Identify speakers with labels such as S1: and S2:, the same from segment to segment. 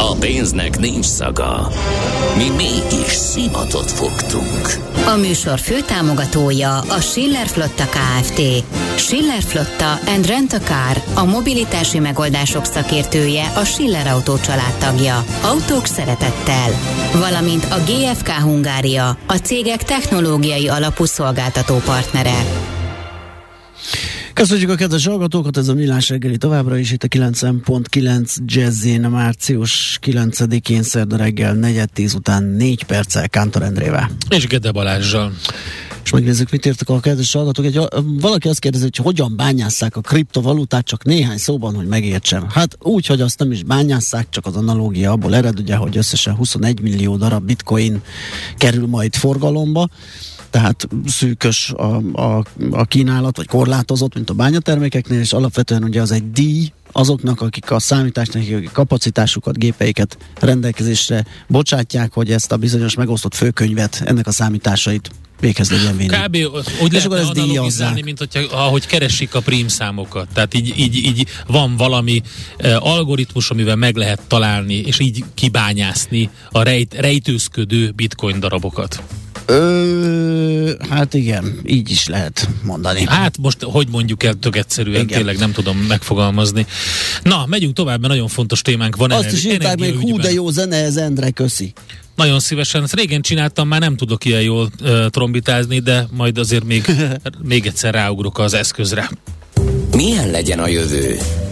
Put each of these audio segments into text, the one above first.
S1: A pénznek nincs szaga. Mi mégis szimatot fogtunk.
S2: A műsor főtámogatója a Schiller Flotta KFT. Schiller Flotta and Rent a Car, a mobilitási megoldások szakértője, a Schiller Autó tagja. Autók szeretettel. Valamint a GFK Hungária, a cégek technológiai alapú szolgáltató partnere.
S3: Köszönjük a kedves hallgatókat, ez a Millás reggeli továbbra is itt a 90.9 Jazzin, március 9-én szerda reggel 4-10 után 4 perccel Kántor Endrével.
S4: És Gede Balázsjal.
S3: És megnézzük, mit írtak a kedves hallgatók. Egy, valaki azt kérdezi, hogy hogyan bányásszák a kriptovalutát, csak néhány szóban, hogy megértsem. Hát úgy, hogy azt nem is bányásszák, csak az analógia abból ered, ugye, hogy összesen 21 millió darab bitcoin kerül majd forgalomba tehát szűkös a, a, a kínálat, vagy korlátozott, mint a bányatermékeknél, és alapvetően ugye az egy díj azoknak, akik a számításnak kapacitásukat, gépeiket rendelkezésre bocsátják, hogy ezt a bizonyos megosztott főkönyvet, ennek a számításait véghez legyen vinni.
S4: Kb. úgy és lehetne analogizálni, mint hogyha, ahogy keresik a prim számokat. Tehát így, így, így van valami uh, algoritmus, amivel meg lehet találni, és így kibányászni a rejt, rejtőzködő bitcoin darabokat.
S3: Ö, hát igen, így is lehet mondani.
S4: Hát most, hogy mondjuk el tök egyszerűen, igen. tényleg nem tudom megfogalmazni. Na, megyünk tovább, mert nagyon fontos témánk van.
S3: Azt is írták még, hú, de jó zene, ez Endre, köszi.
S4: Nagyon szívesen. Ezt régen csináltam, már nem tudok ilyen jól uh, trombitázni, de majd azért még, még egyszer ráugrok az eszközre.
S1: Milyen legyen a jövő?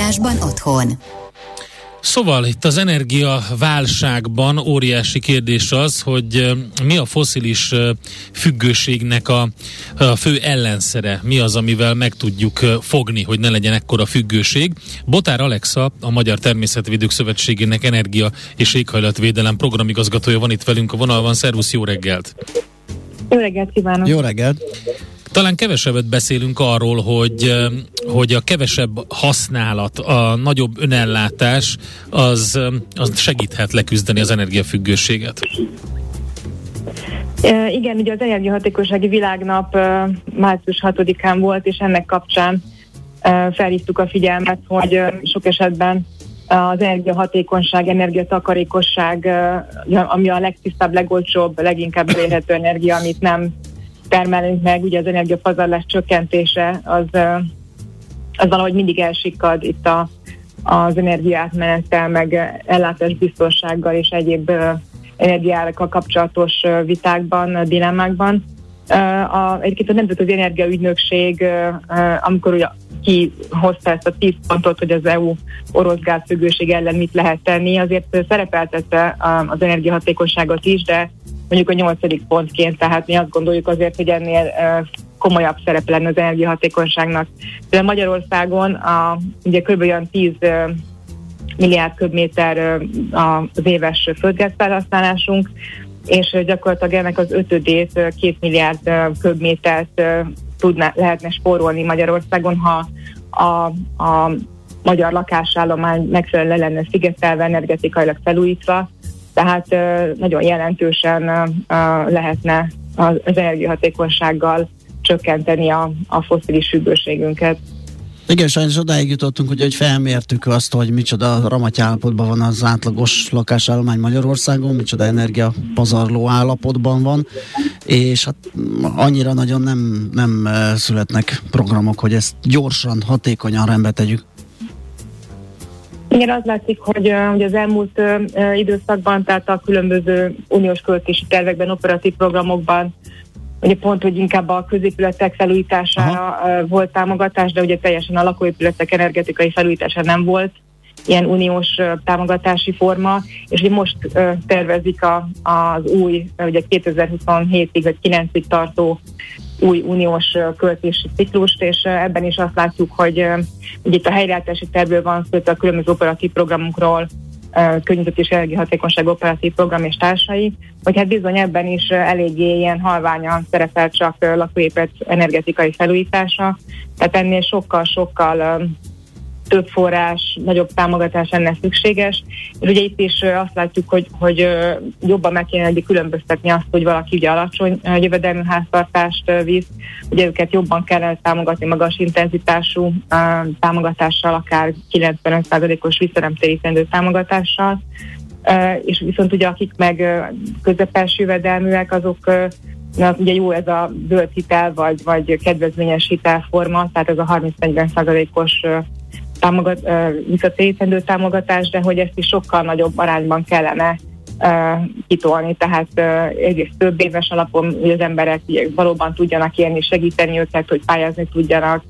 S2: gazdálkodásban otthon.
S4: Szóval itt az energiaválságban óriási kérdés az, hogy mi a foszilis függőségnek a, a fő ellenszere, mi az, amivel meg tudjuk fogni, hogy ne legyen ekkora függőség. Botár Alexa, a Magyar Természetvédők Szövetségének Energia és Éghajlatvédelem programigazgatója van itt velünk a vonalban. Szervusz, jó reggelt!
S5: Jó reggelt kívánok!
S3: Jó reggelt!
S4: Talán kevesebbet beszélünk arról, hogy, hogy a kevesebb használat, a nagyobb önellátás az, az segíthet leküzdeni az energiafüggőséget.
S5: Igen, ugye az Energiahatékonysági Világnap március 6-án volt, és ennek kapcsán felhívtuk a figyelmet, hogy sok esetben az energiahatékonyság, energiatakarékosság, ami a legtisztább, legolcsóbb, leginkább elérhető energia, amit nem termelünk meg, ugye az energiapazarlás csökkentése, az, az valahogy mindig elsikkad itt a, az energiátmenettel, meg ellátás biztonsággal és egyéb energiárakkal kapcsolatos vitákban, dilemmákban. A, egyébként a Nemzetközi Energiaügynökség, amikor ugye kihozta ezt a tíz pontot, hogy az EU orosz gázfüggőség ellen mit lehet tenni, azért szerepeltette az energiahatékonyságot is, de mondjuk a nyolcadik pontként, tehát mi azt gondoljuk azért, hogy ennél komolyabb szerepe lenne az energiahatékonyságnak. De Magyarországon a, ugye kb. olyan 10 milliárd köbméter az éves földgázfelhasználásunk, és gyakorlatilag ennek az ötödét, két milliárd köbmétert tudná, lehetne spórolni Magyarországon, ha a, a magyar lakásállomány megfelelően lenne szigetelve, energetikailag felújítva, tehát nagyon jelentősen lehetne az energiahatékonysággal csökkenteni a, a foszilis függőségünket.
S3: Igen, sajnos odáig jutottunk, hogy, hogy felmértük azt, hogy micsoda ramaty állapotban van az átlagos lakásállomány Magyarországon, micsoda energiapazarló állapotban van, és hát annyira nagyon nem, nem születnek programok, hogy ezt gyorsan, hatékonyan rendbe tegyük.
S5: Igen, az látszik, hogy, hogy az elmúlt időszakban, tehát a különböző uniós költési tervekben, operatív programokban ugye pont, hogy inkább a középületek felújítására Aha. volt támogatás, de ugye teljesen a lakóépületek energetikai felújítása nem volt ilyen uniós támogatási forma, és ugye most tervezik a, az új, ugye 2027-ig vagy 9-ig tartó új uniós költési ciklust, és ebben is azt látjuk, hogy ugye itt a helyreállítási tervből van szó, a különböző operatív programokról, környezet és energiahatékonyság operatív program és társai, hogy hát bizony ebben is eléggé ilyen halványan szerepel csak lakóépület energetikai felújítása, tehát ennél sokkal-sokkal több forrás, nagyobb támogatás lenne szükséges. És ugye itt is azt látjuk, hogy, hogy jobban meg kéne különböztetni azt, hogy valaki ugye alacsony jövedelmű háztartást visz, ugye őket jobban kellene támogatni magas intenzitású támogatással, akár 95%-os visszanemtérítendő támogatással, és viszont ugye akik meg közepes jövedelműek, azok Na, ugye jó ez a zöld hitel, vagy, vagy kedvezményes hitelforma, tehát ez a 30-40 os támogat, visszatérítendő támogatás, de hogy ezt is sokkal nagyobb arányban kellene kitolni, tehát egész több éves alapon, hogy az emberek valóban tudjanak élni, segíteni őket, hogy pályázni tudjanak,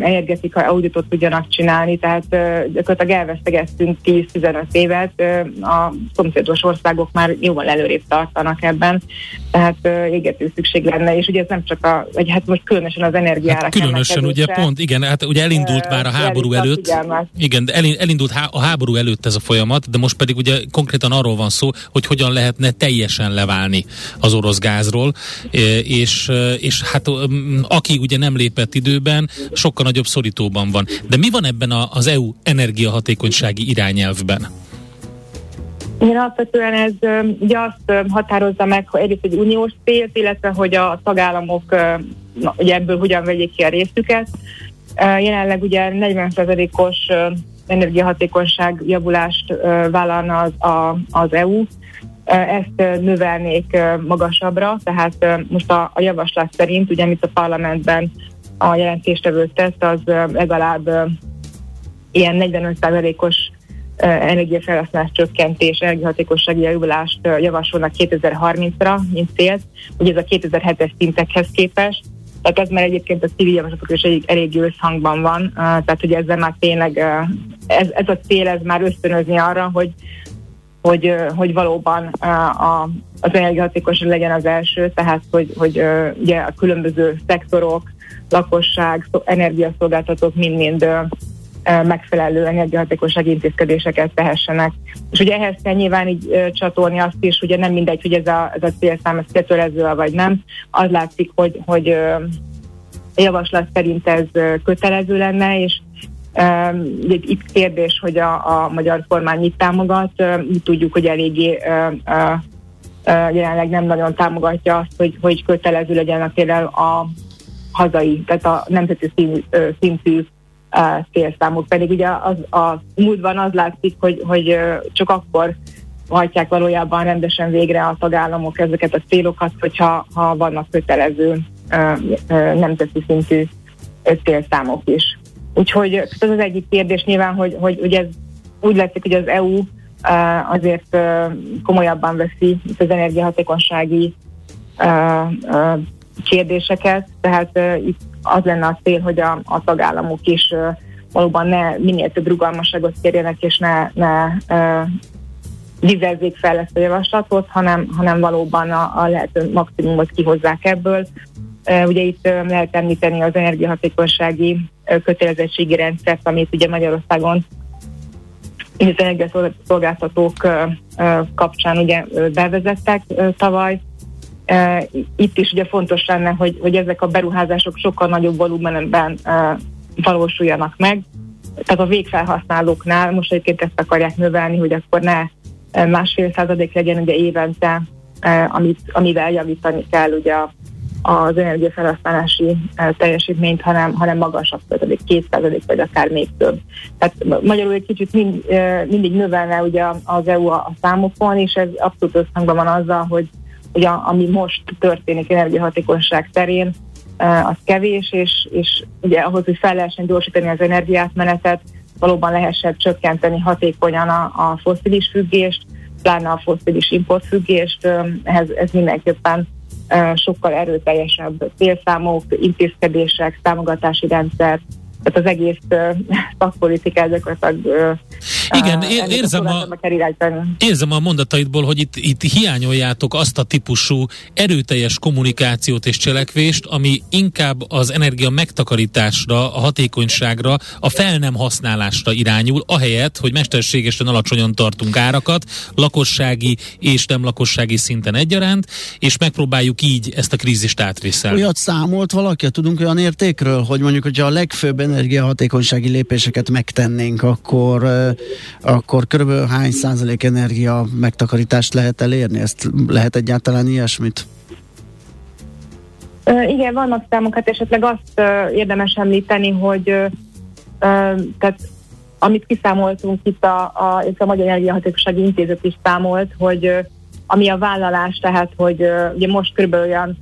S5: energetikai auditot tudjanak csinálni, tehát gyakorlatilag elvesztegettünk 10-15 évet, a szomszédos országok már jóval előrébb tartanak ebben, tehát égető szükség lenne, és ugye ez nem csak a, vagy hát most különösen az energiára hát
S4: Különösen ugye pont, igen, hát ugye elindult már a háború előtt, igen, de elindult a háború előtt ez a folyamat, de most pedig ugye konkrétan arról van szó, hogy hogyan lehetne teljesen leválni az orosz gázról, és, és hát aki ugye nem lépett időben, sokkal nagyobb szorítóban van. De mi van ebben a, az EU energiahatékonysági irányelvben?
S5: Igen, alapvetően ez ugye azt határozza meg, hogy egyrészt egy uniós célt, illetve hogy a tagállamok na, ugye ebből hogyan vegyék ki a részüket. Jelenleg ugye 40%-os energiahatékonyság javulást vállalna az, a, az EU, ezt növelnék magasabbra, tehát most a, a javaslat szerint, ugye amit a parlamentben a jelentéstevő tesz, az legalább ilyen 45%-os energiafelhasználás csökkentés, energiahatékossági javulást javasolnak 2030-ra, mint célt, ugye ez a 2007-es szintekhez képest, tehát ez már egyébként a civil javaslatok is elég, elég összhangban van, tehát hogy ezzel már tényleg ez, ez a cél, ez már ösztönözni arra, hogy hogy, hogy valóban a, az energiahatékosság legyen az első, tehát hogy, hogy ugye a különböző szektorok, lakosság, energiaszolgáltatók mind-mind megfelelő energiahatékonysági intézkedéseket tehessenek. És ugye ehhez kell nyilván így csatolni azt is, ugye nem mindegy, hogy ez a, ez a célszám, ez kötelező vagy nem. Az látszik, hogy, hogy javaslat szerint ez kötelező lenne, és Uh, itt kérdés, hogy a, a magyar kormány mit támogat. Mi tudjuk, hogy eléggé jelenleg nem nagyon támogatja azt, hogy, hogy kötelező legyen például a hazai, tehát a nemzeti szín, szintű célszámok. Pedig ugye az, a múltban az látszik, hogy, hogy csak akkor hajtják valójában rendesen végre a tagállamok ezeket a célokat, hogyha ha vannak kötelező nemzeti szintű célszámok is. Úgyhogy ez az egyik kérdés nyilván, hogy, hogy ugye ez úgy látszik, hogy az EU azért komolyabban veszi az energiahatékonysági kérdéseket, tehát itt az lenne a cél, hogy a, a tagállamok is valóban ne minél több rugalmasságot kérjenek, és ne, ne vizezzék fel ezt a javaslatot, hanem, hanem valóban a, a lehető maximumot kihozzák ebből. Ugye itt lehet említeni az energiahatékonysági kötelezettségi rendszert, amit ugye Magyarországon az energiaszolgáltatók kapcsán ugye bevezettek tavaly, itt is ugye fontos lenne, hogy, hogy ezek a beruházások sokkal nagyobb volumenben valósuljanak meg. Tehát a végfelhasználóknál most egyébként ezt akarják növelni, hogy akkor ne másfél százalék legyen ugye évente, amit, amivel javítani kell ugye az energiafelhasználási teljesítményt, hanem, hanem magasabb százalék, két százalék, vagy akár még több. Tehát magyarul egy kicsit mind, mindig növelne ugye az EU a, a számokon, és ez abszolút összhangban van azzal, hogy a, ami most történik energiahatékonyság terén, az kevés, és, és ugye ahhoz, hogy fel lehessen gyorsítani az energiátmenetet, valóban lehessen csökkenteni hatékonyan a, a foszilis függést, pláne a foszilis importfüggést, ehhez ez mindenképpen sokkal erőteljesebb célszámok, intézkedések, támogatási rendszer, tehát az egész szakpolitika gyakorlatilag
S4: igen, uh, érzem, a, érzem a mondataidból, hogy itt, itt hiányoljátok azt a típusú erőteljes kommunikációt és cselekvést, ami inkább az energia megtakarításra, a hatékonyságra, a fel nem használásra irányul, ahelyett, hogy mesterségesen alacsonyan tartunk árakat, lakossági és nem lakossági szinten egyaránt, és megpróbáljuk így ezt a krízist átvészelni.
S3: Olyat számolt valaki, tudunk olyan értékről, hogy mondjuk, hogyha a legfőbb energiahatékonysági lépéseket megtennénk, akkor, akkor körülbelül hány százalék energia megtakarítást lehet elérni? Ezt lehet egyáltalán ilyesmit?
S5: Igen, vannak számok, hát esetleg azt érdemes említeni, hogy tehát amit kiszámoltunk itt a, a, a Magyar Energiahatékossági Intézet is számolt, hogy ami a vállalás, tehát hogy ugye most körülbelül olyan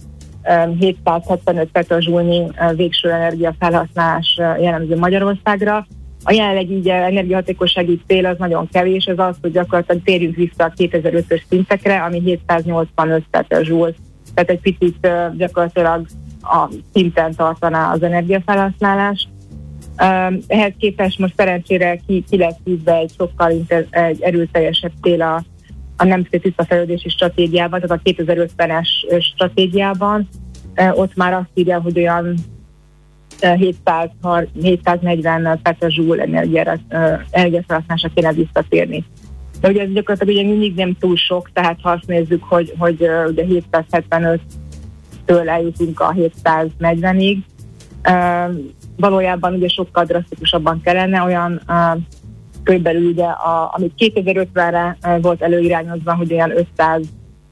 S5: 775 petazsúlnyi végső energiafelhasználás jellemző Magyarországra. A jelenleg így energiahatékossági cél az nagyon kevés, ez az, hogy gyakorlatilag térjünk vissza a 2005-ös szintekre, ami 785 petazsúl. Tehát egy picit gyakorlatilag a szinten tartaná az energiafelhasználást. Ehhez képest most szerencsére ki, ki lesz hívva egy sokkal inter, egy erőteljesebb cél a a Nemzeti Tisztafejlődési Stratégiában, tehát a 2050-es stratégiában, ott már azt írja, hogy olyan 700, 740 petazsúl energiafelhasználásra kéne visszatérni. De ugye ez gyakorlatilag ugye mindig nem túl sok, tehát ha azt nézzük, hogy, hogy ugye 775-től eljutunk a 740-ig, valójában ugye sokkal drasztikusabban kellene, olyan körülbelül ugye, a, amit 2050-re volt előirányozva, hogy olyan 500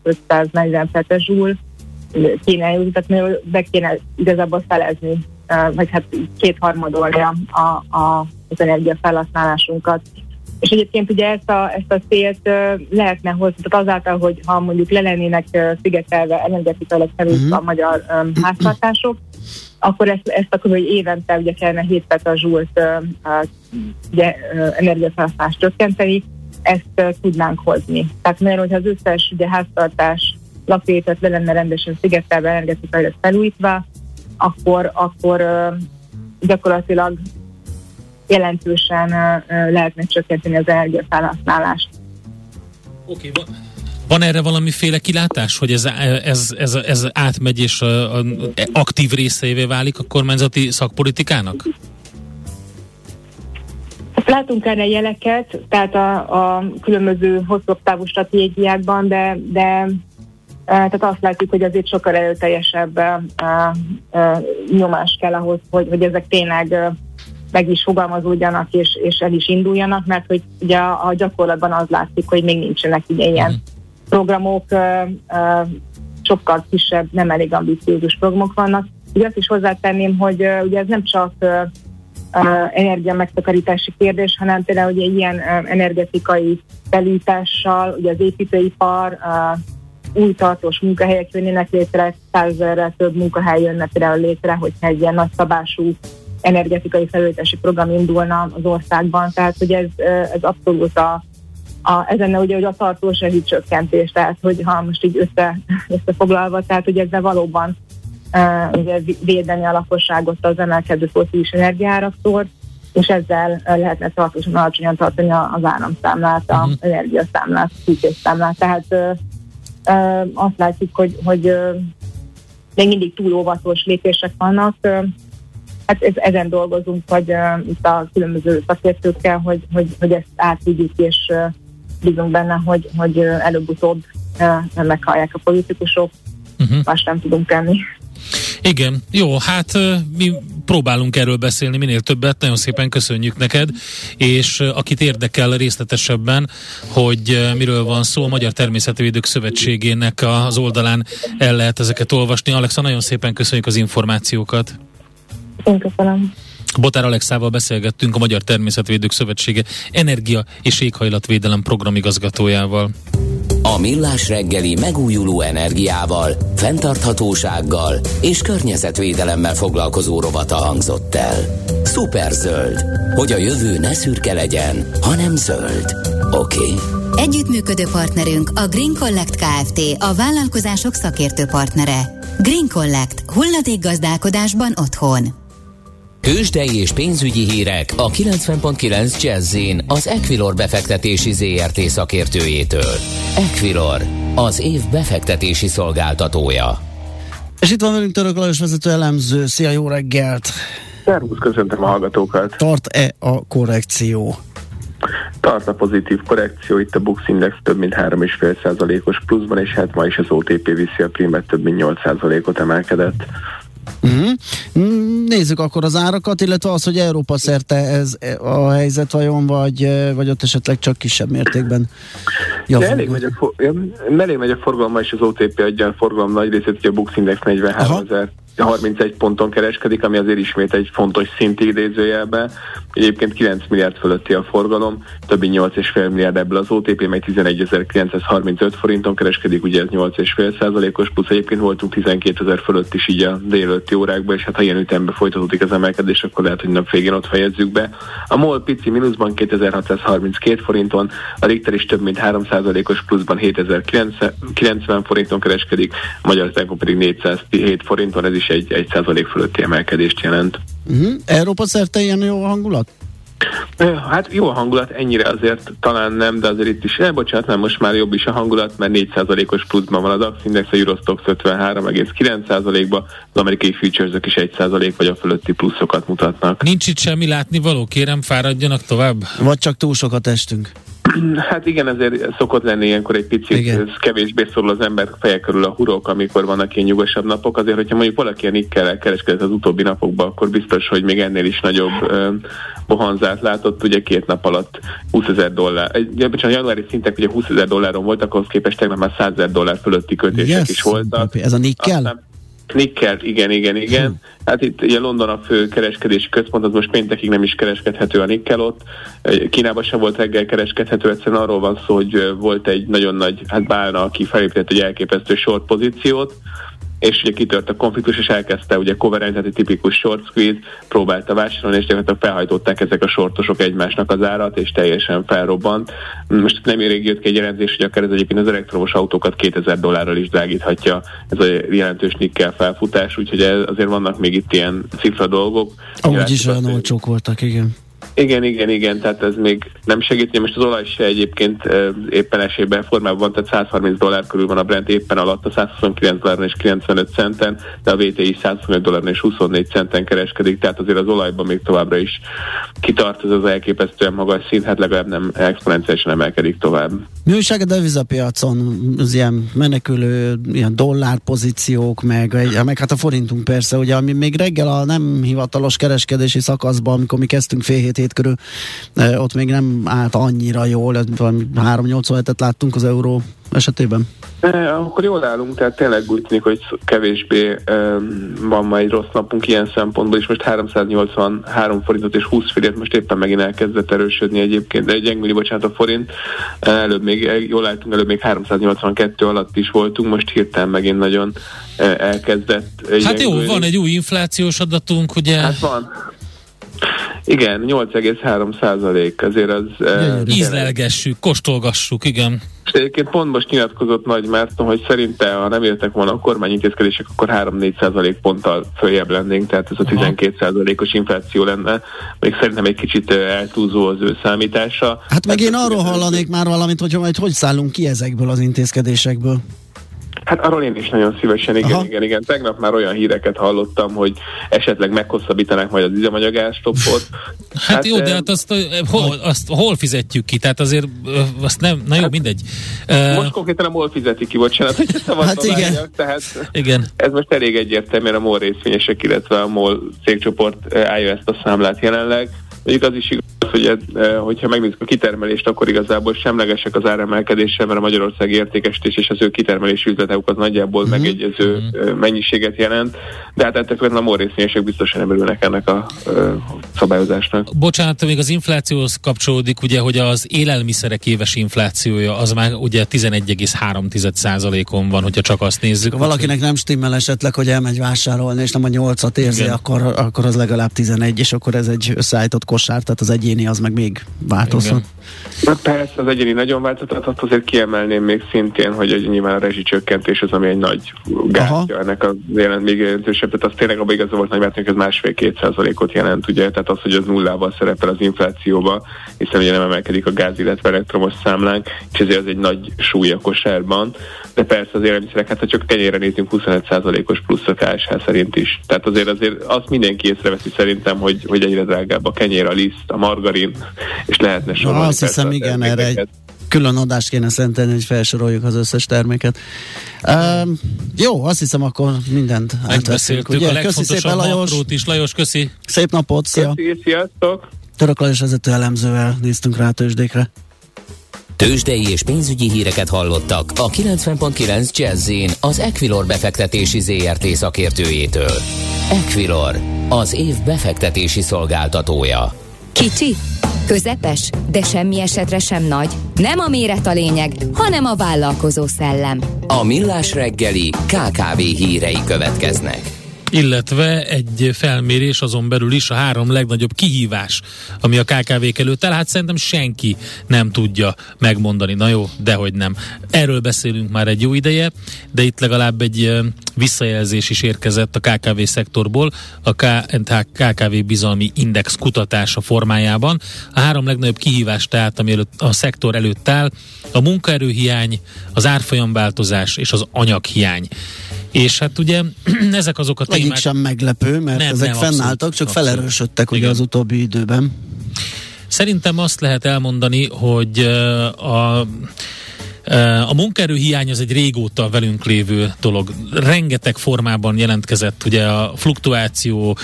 S5: 540 petezsúl kéne tehát be kéne igazából felezni, vagy hát kétharmadolni a, a, az energiafelhasználásunkat. És egyébként ugye ezt a, ezt a célt lehetne hozni, tehát azáltal, hogy ha mondjuk le lennének szigetelve energetikailag uh-huh. a magyar um, háztartások, akkor ezt, ezt akkor, hogy évente ugye kellene 7 petazsult uh, ugye, uh, energiafelhasználást csökkenteni, ezt uh, tudnánk hozni. Tehát mert hogyha az összes ugye, háztartás lakvétet le lenne rendesen szigetelve, energetikailag felújítva, akkor, akkor gyakorlatilag jelentősen lehetne csökkenteni az energiafelhasználást.
S4: Oké, okay, van erre valamiféle kilátás, hogy ez, ez, ez, ez átmegy és a, aktív részeivé válik a kormányzati szakpolitikának?
S5: Látunk erre jeleket, tehát a, a különböző hosszabb távú stratégiákban, de, de tehát azt látjuk, hogy azért sokkal erőteljesebb nyomás kell ahhoz, hogy, hogy ezek tényleg meg is fogalmazódjanak és, és el is induljanak, mert hogy ugye a, a gyakorlatban az látszik, hogy még nincsenek ugye ilyen mm programok, sokkal kisebb, nem elég ambiciózus programok vannak. Ugye azt is hozzátenném, hogy ugye ez nem csak energia megtakarítási kérdés, hanem például ugye ilyen energetikai felújítással, ugye az építőipar, új tartós munkahelyek jönnének létre, százezerrel több munkahely jönne például létre, hogyha egy ilyen nagyszabású energetikai felújítási program indulna az országban. Tehát, hogy ez, ez abszolút a, a, ez lenne ugye hogy a tartós csökkentés, tehát hogy ha most így össze, összefoglalva, tehát hogy ezzel valóban uh, ugye védeni a lakosságot az emelkedő foszilis energiáraktól, és ezzel lehetne tartósan alacsonyan tartani az áramszámlát, az uh-huh. energiaszámlát, számlát. Tehát uh, azt látjuk, hogy, hogy még mindig túl óvatos lépések vannak. Hát ez, ezen dolgozunk, hogy uh, itt a különböző szakértőkkel, hogy, hogy, hogy ezt átvigyük, és bízunk benne, hogy, hogy előbb-utóbb meghallják a politikusok, uh-huh. más nem tudunk tenni.
S4: Igen, jó, hát mi próbálunk erről beszélni minél többet, nagyon szépen köszönjük neked, és akit érdekel részletesebben, hogy miről van szó, a Magyar Természetvédők Szövetségének az oldalán el lehet ezeket olvasni. Alexa, nagyon szépen köszönjük az információkat.
S5: Én köszönöm.
S4: Botár Alexával beszélgettünk a Magyar Természetvédők Szövetsége Energia és Éghajlatvédelem programigazgatójával.
S1: A Millás reggeli megújuló energiával, fenntarthatósággal és környezetvédelemmel foglalkozó rovata hangzott el. Szuper zöld, hogy a jövő ne szürke legyen, hanem zöld. Oké. Okay.
S2: Együttműködő partnerünk a Green Collect Kft. A vállalkozások szakértő partnere. Green Collect. gazdálkodásban otthon.
S1: Kősdei és pénzügyi hírek a 90.9 jazz az Equilor befektetési ZRT szakértőjétől. Equilor, az év befektetési szolgáltatója.
S3: És itt van velünk Török Lajos vezető elemző. Szia, jó reggelt!
S6: Szervusz, köszöntöm a hallgatókat.
S3: Tart-e a korrekció?
S6: Tart a pozitív korrekció, itt a Bux Index több mint 3,5%-os pluszban, és hát ma is az OTP viszi a primet több mint 8%-ot emelkedett.
S3: Uh-huh. Nézzük akkor az árakat, illetve az, hogy Európa szerte ez a helyzet vajon, vagy, vagy ott esetleg csak kisebb mértékben
S6: javul. Elég nagy, a for- elég a forgalom, és az OTP adja a forgalom nagy részét, hogy a Bux Index 43 ezer 31 ponton kereskedik, ami azért ismét egy fontos szint idézőjelbe. Egyébként 9 milliárd fölötti a forgalom, többi 8,5 milliárd ebből az OTP, mely 11.935 forinton kereskedik, ugye ez 8,5 százalékos, plusz egyébként voltunk 12 ezer fölött is így a délőtti órákban, és hát ha ilyen ütemben folytatódik az emelkedés, akkor lehet, hogy nap végén ott fejezzük be. A MOL pici mínuszban 2632 forinton, a Richter is több mint 3 százalékos pluszban 7090 forinton kereskedik, a Magyarországon pedig 407 forinton, ez is is egy, egy százalék fölötti emelkedést jelent.
S3: Uh-huh. Európa szerte ilyen jó hangulat?
S6: Hát jó a hangulat, ennyire azért talán nem, de azért itt is, eh, bocsánat, nem, most már jobb is a hangulat, mert 4%-os pluszban van a DAX Index, a Eurostox 53,9%-ba, az amerikai futures is 1% vagy a fölötti pluszokat mutatnak.
S4: Nincs itt semmi látni való, kérem fáradjanak tovább?
S3: Vagy csak túl sokat estünk?
S6: Hát igen, ezért szokott lenni ilyenkor egy picit, igen. ez kevésbé szorul az ember feje körül a hurok, amikor vannak ilyen nyugosabb napok. Azért, hogyha mondjuk valaki a nikkel kereskedett az utóbbi napokban, akkor biztos, hogy még ennél is nagyobb ö, bohanzát látott. Ugye két nap alatt 20 ezer dollár, egy, bocsánat, januári szintek ugye 20 ezer dolláron voltak, ahhoz képest tegnap már 100 ezer dollár fölötti kötések yes, is voltak.
S3: Ez a nikkel? Aztán,
S6: Nikkel, igen, igen, igen. Hát itt ugye London a fő kereskedési központ, az most péntekig nem is kereskedhető a Nikkel ott. Kínában sem volt reggel kereskedhető, egyszerűen arról van szó, hogy volt egy nagyon nagy, hát bálna, aki felépített egy elképesztő short pozíciót, és ugye kitört a konfliktus, és elkezdte ugye coverent, tehát egy tipikus short squeeze, próbálta vásárolni, és gyakorlatilag felhajtották ezek a sortosok egymásnak az árat, és teljesen felrobbant. Most nem rég jött ki egy jelentés, hogy akár ez egyébként az elektromos autókat 2000 dollárral is drágíthatja ez a jelentős nikkel felfutás, úgyhogy azért vannak még itt ilyen cifra dolgok.
S3: Ahogy is olyan olcsók voltak, igen.
S6: Igen, igen, igen, tehát ez még nem segít. Most az olaj se egyébként éppen esélyben formában van, tehát 130 dollár körül van a Brent éppen alatt, a 129 dolláron és 95 centen, de a VTI 125 dolláron és 24 centen kereskedik, tehát azért az olajban még továbbra is kitart ez az elképesztően magas szint, hát legalább nem exponenciálisan emelkedik tovább.
S3: Mi újság a devizapiacon? Az ilyen menekülő ilyen dollár pozíciók, meg, meg hát a forintunk persze, ugye, ami még reggel a nem hivatalos kereskedési szakaszban, amikor mi kezdtünk fél hét, hét körül, ott még nem állt annyira jól, 3-8 láttunk az euró esetében?
S6: E, akkor jól állunk, tehát tényleg úgy tűnik, hogy kevésbé e, van ma egy rossz napunk ilyen szempontból, és most 383 forintot és 20 fillért most éppen megint elkezdett erősödni egyébként, de egy gyengüli, bocsánat, a forint. Előbb még, jól álltunk, előbb még 382 alatt is voltunk, most hirtelen megint nagyon elkezdett.
S4: Hát jó, van egy új inflációs adatunk, ugye?
S6: Hát van. Igen, 8,3 százalék, azért az...
S4: Uh, Ízlelgessük, kóstolgassuk, igen.
S6: És egyébként pont most nyilatkozott Nagy Márton, hogy szerinte, ha nem értek volna a kormányintézkedések, akkor 3-4 százalék ponttal följebb lennénk, tehát ez a 12 százalékos infláció lenne. Még szerintem egy kicsit eltúzó az ő számítása.
S3: Hát meg én arról hallanék már valamit, hogy majd hogy szállunk ki ezekből az intézkedésekből.
S6: Hát arról én is nagyon szívesen, igen, Aha. igen, igen. Tegnap már olyan híreket hallottam, hogy esetleg meghosszabbítanák majd az üzemanyagárstoppot.
S4: Hát, hát jó, de hát azt hol, azt hol fizetjük ki? Tehát azért azt nem, na jó, hát, mindegy.
S6: Most konkrétan a MOL fizeti ki, bocsánat, hogy
S3: hát igen. Várjak,
S6: tehát igen. ez most elég egyértelmű, mert a MOL részvényesek, illetve a MOL cégcsoport állja ezt a számlát jelenleg. Mondjuk az is igaz, hogy eh, hogyha megnézzük a kitermelést, akkor igazából semlegesek az áremelkedéssel, mert a Magyarország értékesítés és az ő kitermelési üzletek az nagyjából uh-huh. megegyező uh-huh. mennyiséget jelent, de hát ettől a morrészényesek biztosan nem örülnek ennek a uh, szabályozásnak.
S4: Bocsánat, még az inflációhoz kapcsolódik, ugye, hogy az élelmiszerek éves inflációja az már ugye 11,3%-on van, hogyha csak azt nézzük.
S3: Ha valakinek nem stimmel esetleg, hogy elmegy vásárolni, és nem a 8-at érzi, akkor, akkor az legalább 11, és akkor ez egy összeállított kosár, tehát az egyéni az meg még változhat.
S6: Na persze, az egyéni nagyon változhat, azért kiemelném még szintén, hogy egy nyilván a rezsicsökkentés az, ami egy nagy gátja ennek a jelent még jelentősebb, tehát az tényleg abban igaza volt nagy mert ez másfél-két százalékot jelent, ugye, tehát az, hogy az nullával szerepel az inflációba, hiszen ugye nem emelkedik a gáz, illetve elektromos számlánk, és ezért az egy nagy súly a kosárban, de persze az élelmiszerek, hát ha csak tenyére nézünk 25 százalékos plusz a KSH szerint is. Tehát azért azért azt mindenki észreveszi szerintem, hogy, hogy egyre drágább a kenyér, a liszt, a margarin, és lehetne sorolni.
S3: Azt hiszem, igen, erre egy külön adást kéne szentelni, hogy felsoroljuk az összes terméket. Um, jó, azt hiszem, akkor mindent
S4: átveszünk. Ugye? Köszi szépen, Lajos. is. Lajos, köszi.
S3: Szép napot, szia.
S6: Köszi, sziasztok.
S3: Török Lajos vezető elemzővel néztünk rá a tőzsdékre.
S1: Tőzsdei és pénzügyi híreket hallottak a 90.9 jazz az Equilor befektetési ZRT szakértőjétől. Equilor, az év befektetési szolgáltatója.
S7: Kicsi, közepes, de semmi esetre sem nagy. Nem a méret a lényeg, hanem a vállalkozó szellem.
S1: A Millás reggeli KKV hírei következnek
S4: illetve egy felmérés azon belül is a három legnagyobb kihívás, ami a KKV-k előtt áll. Hát szerintem senki nem tudja megmondani. Na jó, dehogy nem. Erről beszélünk már egy jó ideje, de itt legalább egy visszajelzés is érkezett a KKV szektorból, a KKV bizalmi index kutatása formájában. A három legnagyobb kihívás tehát, ami előtt, a szektor előtt áll, a munkaerőhiány, az árfolyamváltozás és az anyaghiány. És hát ugye ezek azok a témák...
S3: Egyik sem meglepő, mert nem, ezek nem, fennálltak, abszolút, csak abszolút. felerősödtek ugye az utóbbi időben.
S4: Szerintem azt lehet elmondani, hogy a a munkaerő hiány az egy régóta velünk lévő dolog. Rengeteg formában jelentkezett ugye a fluktuáció,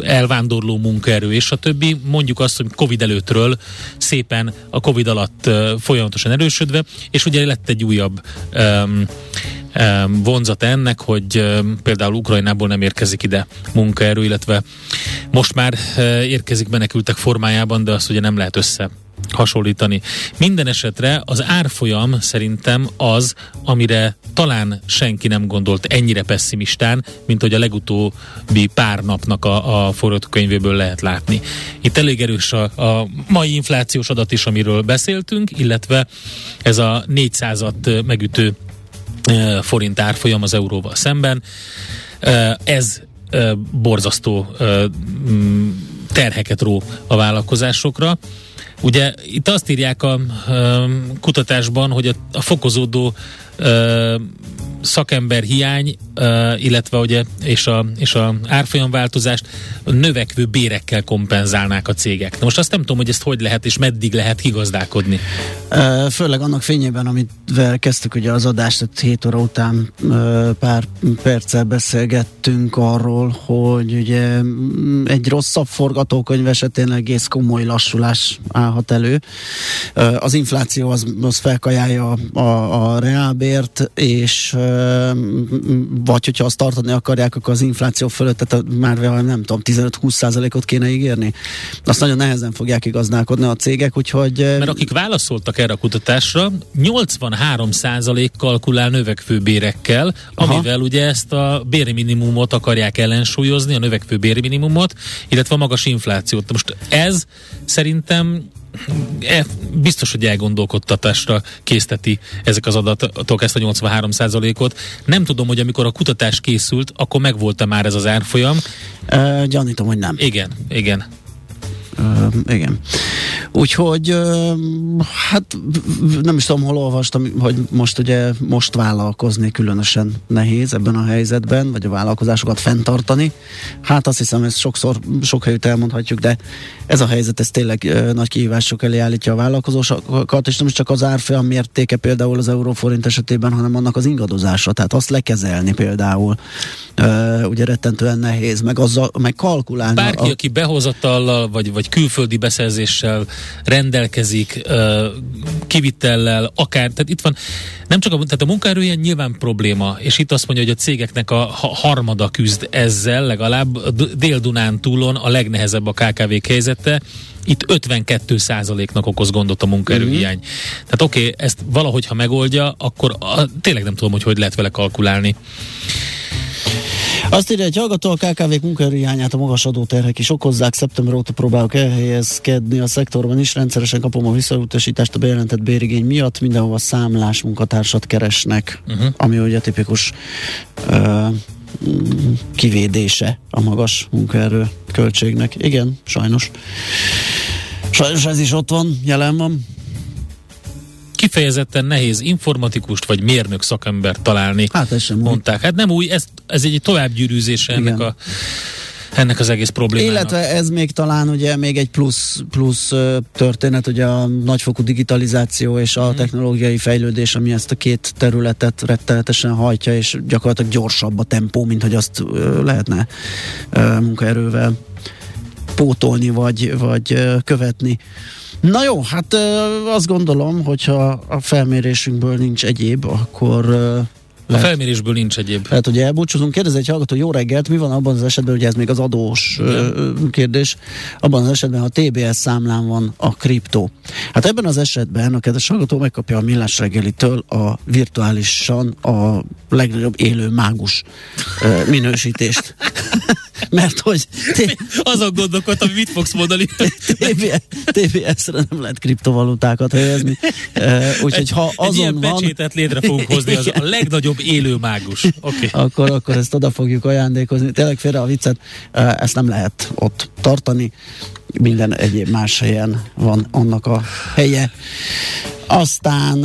S4: elvándorló munkaerő és a többi. Mondjuk azt, hogy Covid előttről szépen a Covid alatt folyamatosan erősödve, és ugye lett egy újabb vonzat ennek, hogy például Ukrajnából nem érkezik ide munkaerő, illetve most már érkezik menekültek formájában, de azt ugye nem lehet össze hasonlítani. Minden esetre az árfolyam szerintem az, amire talán senki nem gondolt ennyire pessimistán, mint hogy a legutóbbi pár napnak a, a forgatókönyvéből lehet látni. Itt elég erős a, a mai inflációs adat is, amiről beszéltünk, illetve ez a 400-at megütő forint árfolyam az euróval szemben. Ez borzasztó terheket ró a vállalkozásokra. Ugye itt azt írják a kutatásban, hogy a, a fokozódó szakember hiány, illetve ugye, és a, és a árfolyamváltozást növekvő bérekkel kompenzálnák a cégek. Na most azt nem tudom, hogy ezt hogy lehet, és meddig lehet kigazdálkodni.
S3: Főleg annak fényében, amit kezdtük ugye az adást, tehát 7 óra után pár perccel beszélgettünk arról, hogy ugye mm, egy rosszabb forgatókönyv esetén egész komoly lassulás állhat elő. Az infláció az, az felkajálja a, a, a reálbért, és vagy hogyha azt tartani akarják, akkor az infláció fölött, tehát már nem tudom, 15-20 százalékot kéne ígérni. Azt nagyon nehezen fogják igaználkodni a cégek, úgyhogy...
S4: Mert akik válaszoltak erre a kutatásra, 83 százalék kalkulál növekvő bérekkel, amivel Aha. ugye ezt a bérminimumot akarják ellensúlyozni, a növekvő bérminimumot, illetve a magas inflációt. Most ez szerintem biztos, hogy elgondolkodtatásra készteti ezek az adatok ezt a 83 ot Nem tudom, hogy amikor a kutatás készült, akkor megvolt-e már ez az árfolyam?
S3: Uh, gyanítom, hogy nem.
S4: Igen, igen.
S3: Uh, igen. Úgyhogy uh, hát nem is tudom, hol olvastam, hogy most ugye most vállalkozni különösen nehéz ebben a helyzetben, vagy a vállalkozásokat fenntartani. Hát azt hiszem, ezt sokszor, sok helyütt elmondhatjuk, de ez a helyzet, ez tényleg uh, nagy kihívások elé állítja a vállalkozókat, és nem is csak az árfolyam mértéke például az euróforint esetében, hanem annak az ingadozása, tehát azt lekezelni például uh, ugye rettentően nehéz, meg, azzal, meg kalkulálni.
S4: Bárki, a, aki behozatallal, vagy, vagy külföldi beszerzéssel rendelkezik, kivitellel, akár, tehát itt van, nem csak a, tehát a munkaerőjen nyilván probléma, és itt azt mondja, hogy a cégeknek a harmada küzd ezzel, legalább Dél-Dunán túlon a legnehezebb a KKV helyzete, itt 52 nak okoz gondot a munkaerőhiány. Mm-hmm. Tehát oké, okay, ezt valahogy ha megoldja, akkor a, tényleg nem tudom, hogy hogy lehet vele kalkulálni.
S3: Azt írja, hogy hallgató a KKV-k munkaerőhiányát a magas adóterhek is okozzák. Szeptember óta próbálok elhelyezkedni a szektorban is. Rendszeresen kapom a visszautasítást a bejelentett bérigény miatt. Mindenhova számlás munkatársat keresnek, uh-huh. ami ugye tipikus uh, kivédése a magas munkaerő költségnek. Igen, sajnos. Sajnos ez is ott van, jelen van
S4: kifejezetten nehéz informatikust vagy mérnök szakember találni.
S3: Hát ez sem
S4: mondták. Hát nem új, ez, ez egy továbbgyűrűzése ennek a ennek az egész problémának.
S3: Illetve ez még talán ugye még egy plusz, plusz történet, ugye a nagyfokú digitalizáció és a mm. technológiai fejlődés, ami ezt a két területet rettenetesen hajtja, és gyakorlatilag gyorsabb a tempó, mint hogy azt lehetne munkaerővel pótolni, vagy, vagy követni. Na jó, hát azt gondolom, hogyha a felmérésünkből nincs egyéb, akkor
S4: lehet, a felmérésből nincs egyéb.
S3: Lehet, hogy elbúcsúzunk. Kérdez egy hallgató, jó reggelt, mi van abban az esetben, hogy ez még az adós Igen. kérdés, abban az esetben, ha TBS számlán van a kriptó. Hát ebben az esetben a kedves hallgató megkapja a millás reggelitől a virtuálisan a legnagyobb élő mágus minősítést. Mert hogy...
S4: T- Azon gondolkodtam, hogy mit fogsz mondani.
S3: TBS-re nem lehet kriptovalutákat helyezni. Úgyhogy ha azon
S4: egy ilyen
S3: van...
S4: becsétet létre fogunk hozni, az a legnagyobb élő mágus. Okay.
S3: Akkor, akkor ezt oda fogjuk ajándékozni. Tényleg félre a viccet, ezt nem lehet ott tartani. Minden egyéb más helyen van annak a helye. Aztán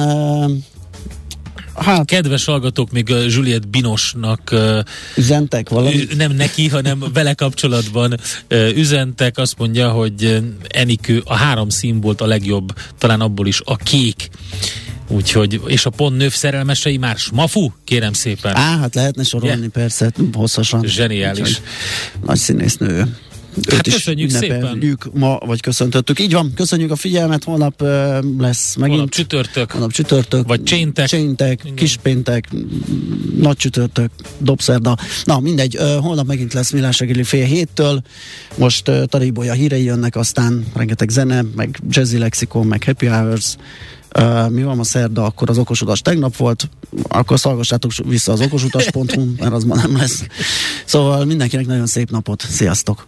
S4: Hát, Kedves hallgatók, még Juliet Binosnak
S3: üzentek valami?
S4: Nem neki, hanem vele kapcsolatban üzentek. Azt mondja, hogy Enikő a három színbolt a legjobb, talán abból is a kék. Úgyhogy, és a pont nőv szerelmesei már smafu, kérem szépen.
S3: Á, hát lehetne sorolni yeah. persze, hosszasan.
S4: Zseniális. Úgyhogy
S3: nagy színésznő.
S4: Őt hát köszönjük szépen.
S3: ma, vagy köszöntöttük. Így van, köszönjük a figyelmet, holnap uh, lesz megint.
S4: Holnap csütörtök.
S3: Holnap csütörtök.
S4: Vagy cséntek.
S3: Cséntek, kispéntek, nagy csütörtök, dobszerda. Na mindegy, uh, holnap megint lesz Millás reggeli fél héttől. Most uh, Taribolya hírei jönnek, aztán rengeteg zene, meg jazzy lexikon, meg happy hours. Uh, mi van a szerda, akkor az okosutas tegnap volt, akkor szalgassátok vissza az okosutas.hu, mert az ma nem lesz. Szóval mindenkinek nagyon szép napot, sziasztok!